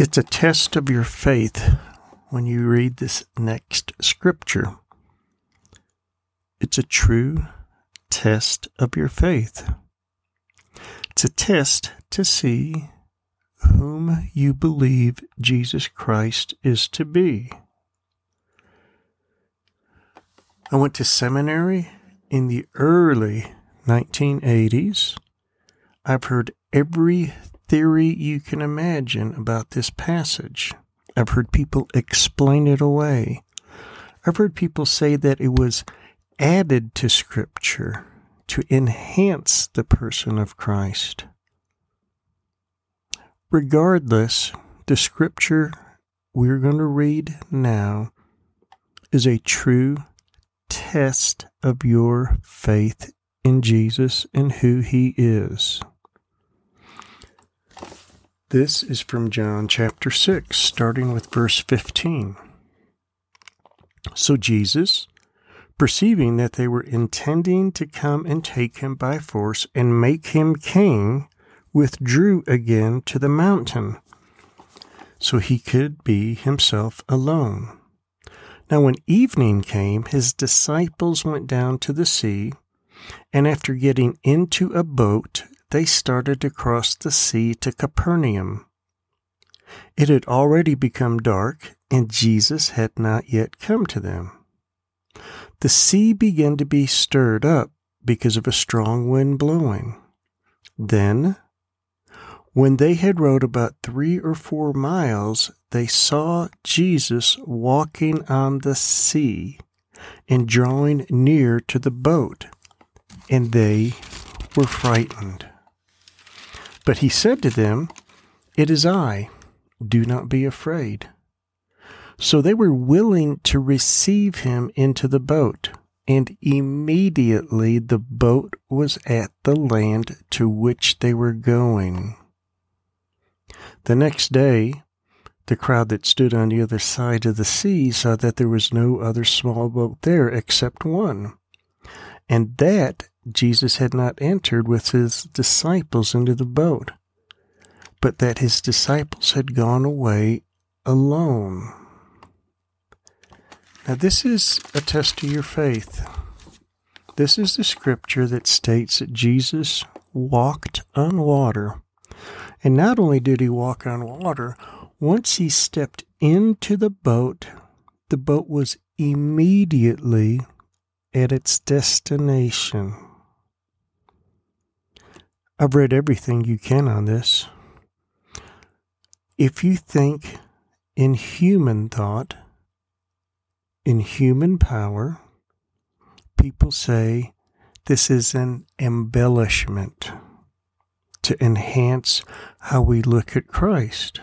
It's a test of your faith when you read this next scripture. It's a true test of your faith. It's a test to see whom you believe Jesus Christ is to be. I went to seminary in the early 1980s. I've heard every theory you can imagine about this passage. I've heard people explain it away. I've heard people say that it was added to Scripture to enhance the person of Christ. Regardless, the Scripture we're going to read now is a true test of your faith in Jesus and who He is. This is from John chapter 6, starting with verse 15. So Jesus, perceiving that they were intending to come and take him by force and make him king, withdrew again to the mountain, so he could be himself alone. Now, when evening came, his disciples went down to the sea, and after getting into a boat, they started to cross the sea to Capernaum. It had already become dark, and Jesus had not yet come to them. The sea began to be stirred up because of a strong wind blowing. Then, when they had rowed about three or four miles, they saw Jesus walking on the sea and drawing near to the boat, and they were frightened. But he said to them, It is I, do not be afraid. So they were willing to receive him into the boat, and immediately the boat was at the land to which they were going. The next day, the crowd that stood on the other side of the sea saw that there was no other small boat there except one, and that Jesus had not entered with his disciples into the boat, but that his disciples had gone away alone. Now, this is a test of your faith. This is the scripture that states that Jesus walked on water. And not only did he walk on water, once he stepped into the boat, the boat was immediately at its destination. I've read everything you can on this. If you think in human thought, in human power, people say this is an embellishment to enhance how we look at Christ.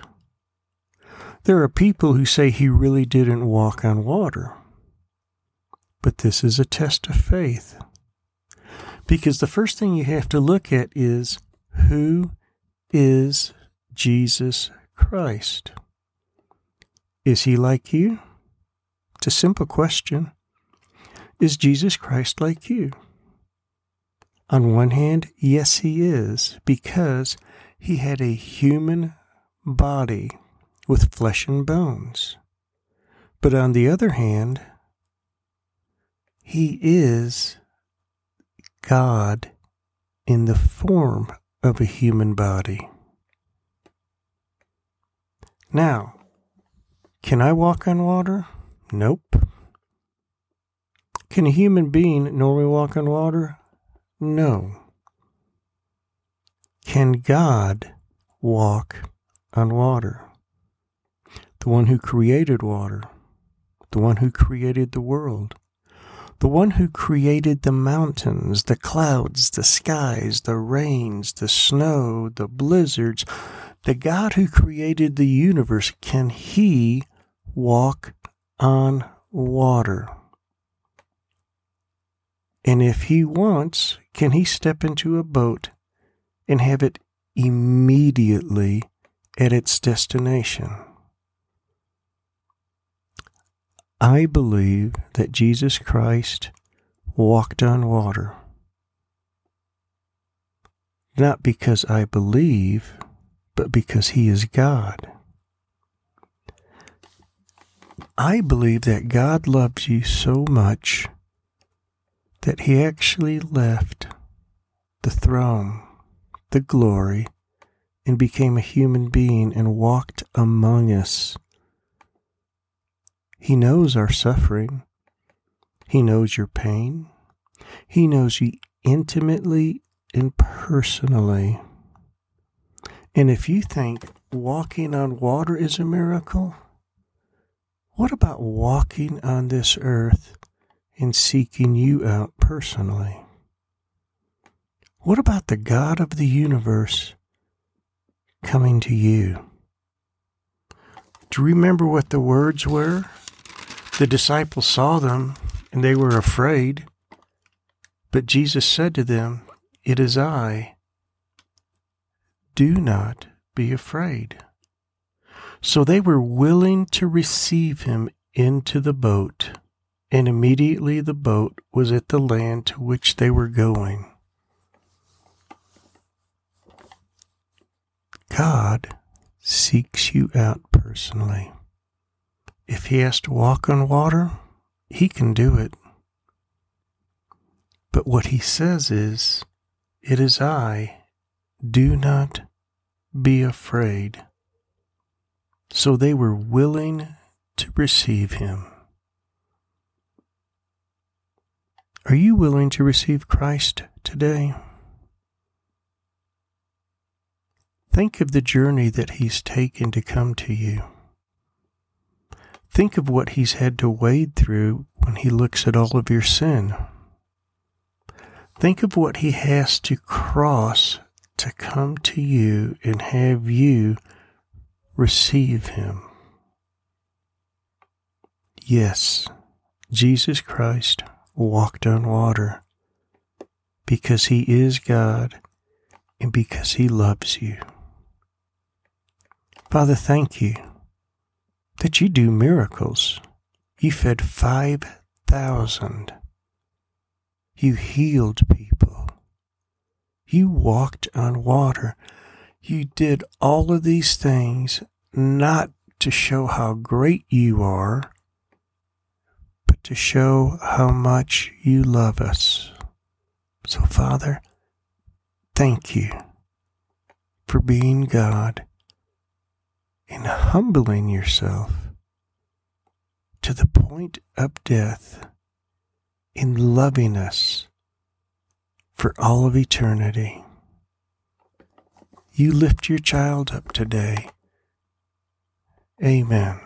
There are people who say he really didn't walk on water. But this is a test of faith. Because the first thing you have to look at is who is Jesus Christ? Is he like you? It's a simple question. Is Jesus Christ like you? On one hand, yes, he is, because he had a human body with flesh and bones. But on the other hand, he is God in the form of a human body. Now, can I walk on water? Nope. Can a human being normally walk on water? No. Can God walk on water? The one who created water, the one who created the world, the one who created the mountains, the clouds, the skies, the rains, the snow, the blizzards, the God who created the universe, can he walk on water? And if he wants, can he step into a boat and have it immediately at its destination? I believe that Jesus Christ walked on water. Not because I believe, but because he is God. I believe that God loves you so much that he actually left the throne, the glory, and became a human being and walked among us. He knows our suffering. He knows your pain. He knows you intimately and personally. And if you think walking on water is a miracle, what about walking on this earth and seeking you out personally? What about the God of the universe coming to you? Do you remember what the words were? The disciples saw them and they were afraid. But Jesus said to them, It is I. Do not be afraid. So they were willing to receive him into the boat, and immediately the boat was at the land to which they were going. God seeks you out personally. If he has to walk on water, he can do it. But what he says is, It is I. Do not be afraid. So they were willing to receive him. Are you willing to receive Christ today? Think of the journey that he's taken to come to you. Think of what he's had to wade through when he looks at all of your sin. Think of what he has to cross to come to you and have you receive him. Yes, Jesus Christ walked on water because he is God and because he loves you. Father, thank you that you do miracles. You fed 5,000. You healed people. You walked on water. You did all of these things not to show how great you are, but to show how much you love us. So, Father, thank you for being God and humbling yourself to the point of death in loving us for all of eternity. You lift your child up today. Amen.